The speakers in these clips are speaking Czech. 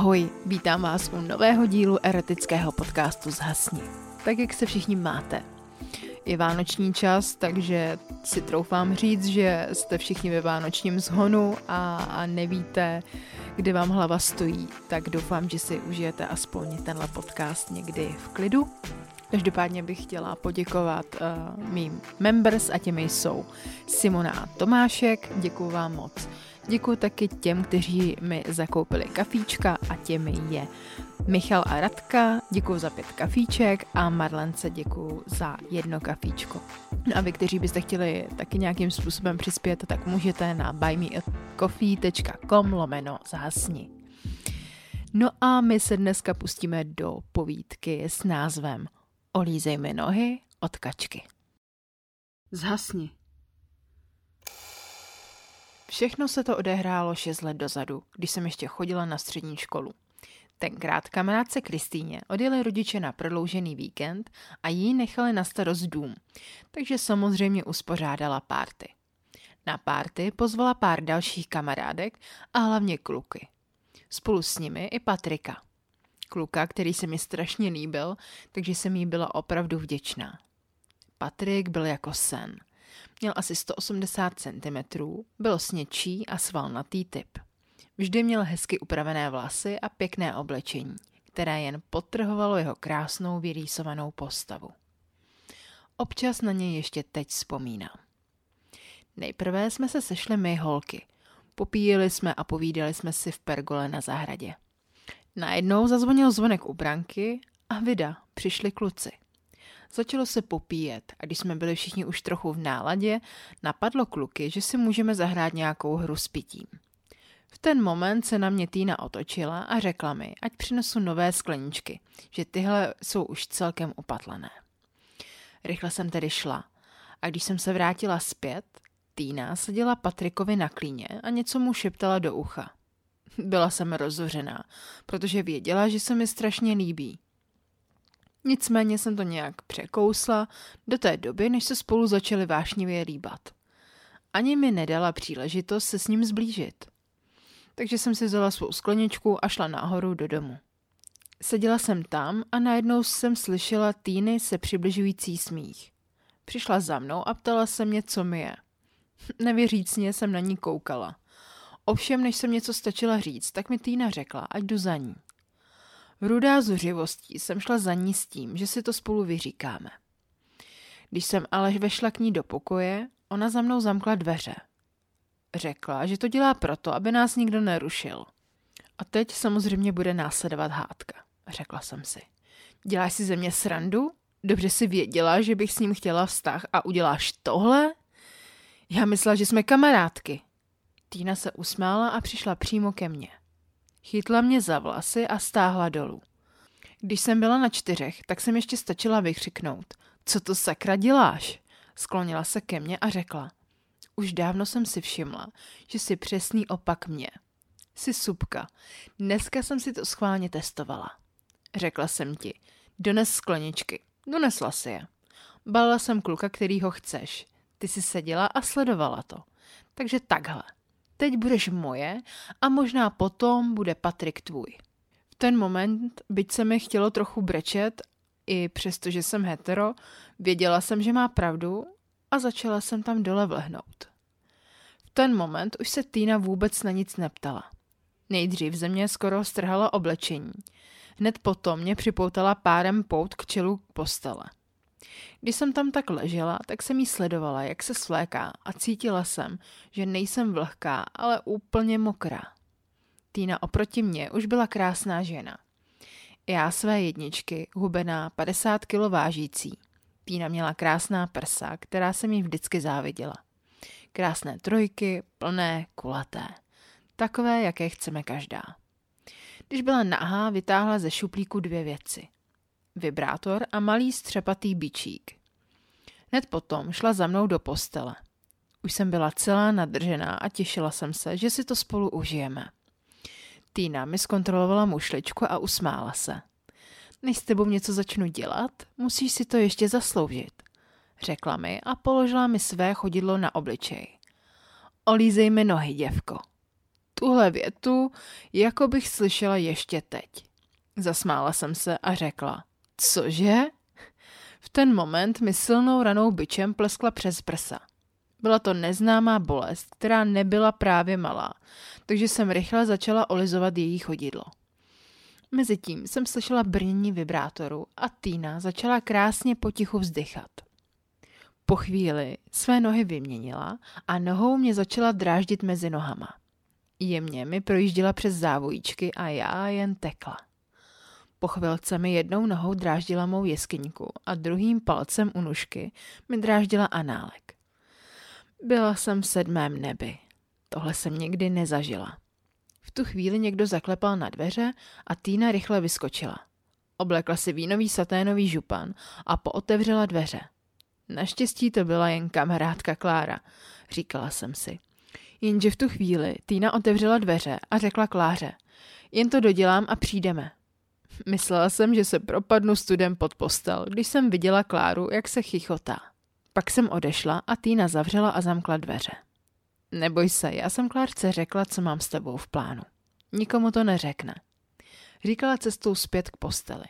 Ahoj, vítám vás u nového dílu erotického podcastu Zhasni. Tak jak se všichni máte? Je vánoční čas, takže si troufám říct, že jste všichni ve vánočním zhonu a, a nevíte, kde vám hlava stojí, tak doufám, že si užijete aspoň tenhle podcast někdy v klidu. Každopádně bych chtěla poděkovat uh, mým members a těmi jsou Simona a Tomášek, děkuji vám moc. Děkuji taky těm, kteří mi zakoupili kafíčka a těmi je Michal a Radka, děkuji za pět kafíček a Marlence děkuji za jedno kafíčko. No a vy, kteří byste chtěli taky nějakým způsobem přispět, tak můžete na buymeacoffee.com lomeno zhasni. No a my se dneska pustíme do povídky s názvem Olízej mi nohy od kačky. Zhasni. Všechno se to odehrálo 6 let dozadu, když jsem ještě chodila na střední školu. Tenkrát kamarádce Kristýně odjeli rodiče na prodloužený víkend a jí nechali na starost dům, takže samozřejmě uspořádala párty. Na párty pozvala pár dalších kamarádek a hlavně kluky. Spolu s nimi i Patrika. Kluka, který se mi strašně líbil, takže jsem jí byla opravdu vděčná. Patrik byl jako sen – Měl asi 180 cm, byl snědčí a svalnatý typ. Vždy měl hezky upravené vlasy a pěkné oblečení, které jen potrhovalo jeho krásnou vyrýsovanou postavu. Občas na něj ještě teď vzpomínám. Nejprve jsme se sešli my holky. Popíjeli jsme a povídali jsme si v pergole na zahradě. Najednou zazvonil zvonek u branky a vida, přišli kluci. Začalo se popíjet a když jsme byli všichni už trochu v náladě, napadlo kluky, že si můžeme zahrát nějakou hru s pitím. V ten moment se na mě Týna otočila a řekla mi, ať přinesu nové skleničky, že tyhle jsou už celkem upatlené. Rychle jsem tedy šla a když jsem se vrátila zpět, Týna seděla Patrikovi na klíně a něco mu šeptala do ucha. Byla jsem rozhořená, protože věděla, že se mi strašně líbí. Nicméně jsem to nějak překousla do té doby, než se spolu začali vášnivě líbat. Ani mi nedala příležitost se s ním zblížit. Takže jsem si vzala svou skleničku a šla nahoru do domu. Seděla jsem tam a najednou jsem slyšela Týny se přibližující smích. Přišla za mnou a ptala se mě, co mi je. Nevěřícně jsem na ní koukala. Ovšem, než jsem něco stačila říct, tak mi Týna řekla, ať jdu za ní. Rudá zuřivostí jsem šla za ní s tím, že si to spolu vyříkáme. Když jsem ale vešla k ní do pokoje, ona za mnou zamkla dveře. Řekla, že to dělá proto, aby nás nikdo nerušil. A teď samozřejmě bude následovat hádka, řekla jsem si. Děláš si ze mě srandu? Dobře si věděla, že bych s ním chtěla vztah a uděláš tohle? Já myslela, že jsme kamarádky. Týna se usmála a přišla přímo ke mně. Chytla mě za vlasy a stáhla dolů. Když jsem byla na čtyřech, tak jsem ještě stačila vykřiknout. Co to sakra děláš? Sklonila se ke mně a řekla. Už dávno jsem si všimla, že jsi přesný opak mě. Jsi subka. Dneska jsem si to schválně testovala. Řekla jsem ti. Dones skleničky. Donesla si je. Balila jsem kluka, který ho chceš. Ty jsi seděla a sledovala to. Takže takhle teď budeš moje a možná potom bude Patrik tvůj. V ten moment, byť se mi chtělo trochu brečet, i přesto, že jsem hetero, věděla jsem, že má pravdu a začala jsem tam dole vlehnout. V ten moment už se Týna vůbec na nic neptala. Nejdřív ze mě skoro strhala oblečení. Hned potom mě připoutala párem pout k čelu postele. Když jsem tam tak ležela, tak jsem jí sledovala, jak se svléká a cítila jsem, že nejsem vlhká, ale úplně mokrá. Týna oproti mně už byla krásná žena. Já své jedničky, hubená, 50 kg vážící. Týna měla krásná prsa, která se mi vždycky záviděla. Krásné trojky, plné, kulaté. Takové, jaké chceme každá. Když byla nahá, vytáhla ze šuplíku dvě věci – vibrátor a malý střepatý bičík. Hned potom šla za mnou do postele. Už jsem byla celá nadržená a těšila jsem se, že si to spolu užijeme. Týna mi zkontrolovala mušličku a usmála se. Než s tebou něco začnu dělat, musíš si to ještě zasloužit, řekla mi a položila mi své chodidlo na obličej. Olízej mi nohy, děvko. Tuhle větu, jako bych slyšela ještě teď. Zasmála jsem se a řekla, cože? V ten moment mi silnou ranou byčem pleskla přes prsa. Byla to neznámá bolest, která nebyla právě malá, takže jsem rychle začala olizovat její chodidlo. Mezitím jsem slyšela brnění vibrátoru a Týna začala krásně potichu vzdychat. Po chvíli své nohy vyměnila a nohou mě začala dráždit mezi nohama. Jemně mi projížděla přes závojíčky a já jen tekla. Po chvilce mi jednou nohou dráždila mou jeskyňku a druhým palcem u nůžky mi dráždila análek. Byla jsem v sedmém nebi. Tohle jsem nikdy nezažila. V tu chvíli někdo zaklepal na dveře a Týna rychle vyskočila. Oblekla si vínový saténový župan a pootevřela dveře. Naštěstí to byla jen kamarádka Klára, říkala jsem si. Jenže v tu chvíli Týna otevřela dveře a řekla Kláře, jen to dodělám a přijdeme. Myslela jsem, že se propadnu studem pod postel, když jsem viděla Kláru, jak se chichotá. Pak jsem odešla a Týna zavřela a zamkla dveře. Neboj se, já jsem Klárce řekla, co mám s tebou v plánu. Nikomu to neřekne. Říkala cestou zpět k posteli.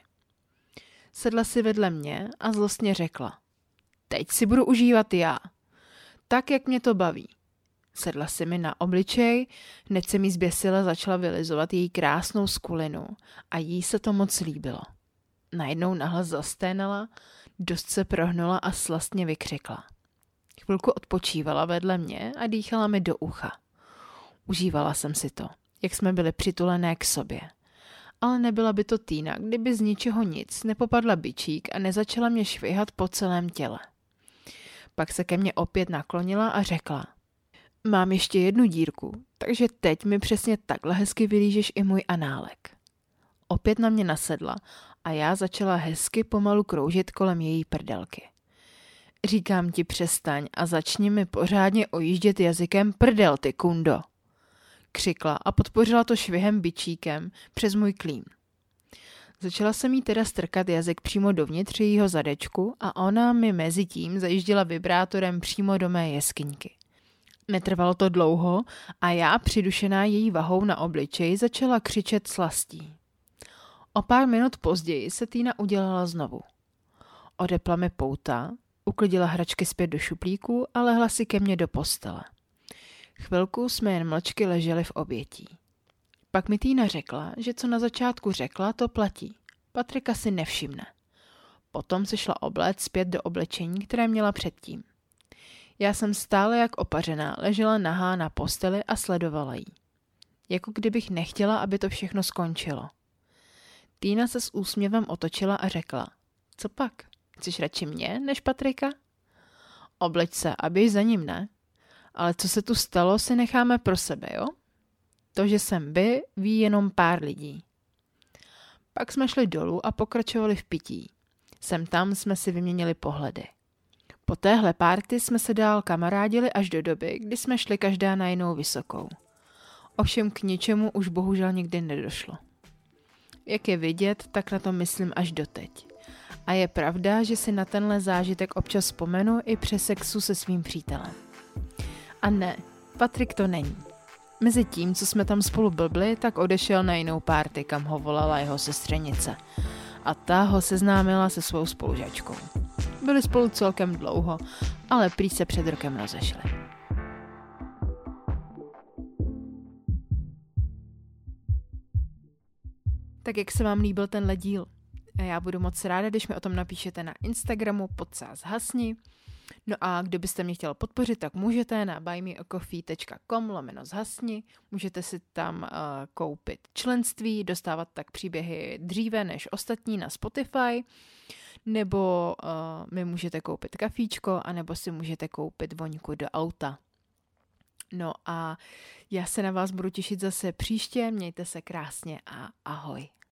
Sedla si vedle mě a zlostně řekla. Teď si budu užívat já. Tak, jak mě to baví. Sedla si mi na obličej, hned se mi zběsila začala vylizovat její krásnou skulinu a jí se to moc líbilo. Najednou nahlas zasténala, dost se prohnula a slastně vykřikla. Chvilku odpočívala vedle mě a dýchala mi do ucha. Užívala jsem si to, jak jsme byli přitulené k sobě. Ale nebyla by to Týna, kdyby z ničeho nic nepopadla bičík a nezačala mě švihat po celém těle. Pak se ke mně opět naklonila a řekla – Mám ještě jednu dírku, takže teď mi přesně takhle hezky vylížeš i můj análek. Opět na mě nasedla a já začala hezky pomalu kroužit kolem její prdelky. Říkám ti přestaň a začni mi pořádně ojíždět jazykem prdel, ty kundo. Křikla a podpořila to švihem bičíkem přes můj klím. Začala jsem jí teda strkat jazyk přímo dovnitř jejího zadečku a ona mi mezi tím zajížděla vibrátorem přímo do mé jeskyňky. Netrvalo to dlouho a já, přidušená její vahou na obličeji, začala křičet slastí. O pár minut později se Týna udělala znovu. Odepla mi pouta, uklidila hračky zpět do šuplíku a lehla si ke mně do postele. Chvilku jsme jen mlčky leželi v obětí. Pak mi Týna řekla, že co na začátku řekla, to platí. Patrika si nevšimne. Potom se šla obléct zpět do oblečení, které měla předtím. Já jsem stále jak opařená, ležela nahá na posteli a sledovala jí. Jako kdybych nechtěla, aby to všechno skončilo. Týna se s úsměvem otočila a řekla, co pak, chceš radši mě než Patrika? Obleč se a běž za ním, ne? Ale co se tu stalo, si necháme pro sebe, jo? To, že jsem by, ví jenom pár lidí. Pak jsme šli dolů a pokračovali v pití. Sem tam jsme si vyměnili pohledy. Po téhle párty jsme se dál kamarádili až do doby, kdy jsme šli každá na jinou vysokou. Ovšem k ničemu už bohužel nikdy nedošlo. Jak je vidět, tak na to myslím až doteď. A je pravda, že si na tenhle zážitek občas vzpomenu i přes sexu se svým přítelem. A ne, Patrik to není. Mezi tím, co jsme tam spolu blbli, tak odešel na jinou párty, kam ho volala jeho sestřenice. A ta ho seznámila se svou spolužačkou. Byli spolu celkem dlouho, ale prý se před rokem rozešli. Tak jak se vám líbil tenhle díl? Já budu moc ráda, když mi o tom napíšete na Instagramu podsás hasni. No a kdo byste mě chtěl podpořit, tak můžete na buymeacoffee.com lomeno zhasni. Můžete si tam uh, koupit členství, dostávat tak příběhy dříve než ostatní na Spotify nebo uh, mi můžete koupit kafíčko, anebo si můžete koupit voňku do auta. No a já se na vás budu těšit zase příště, mějte se krásně a ahoj.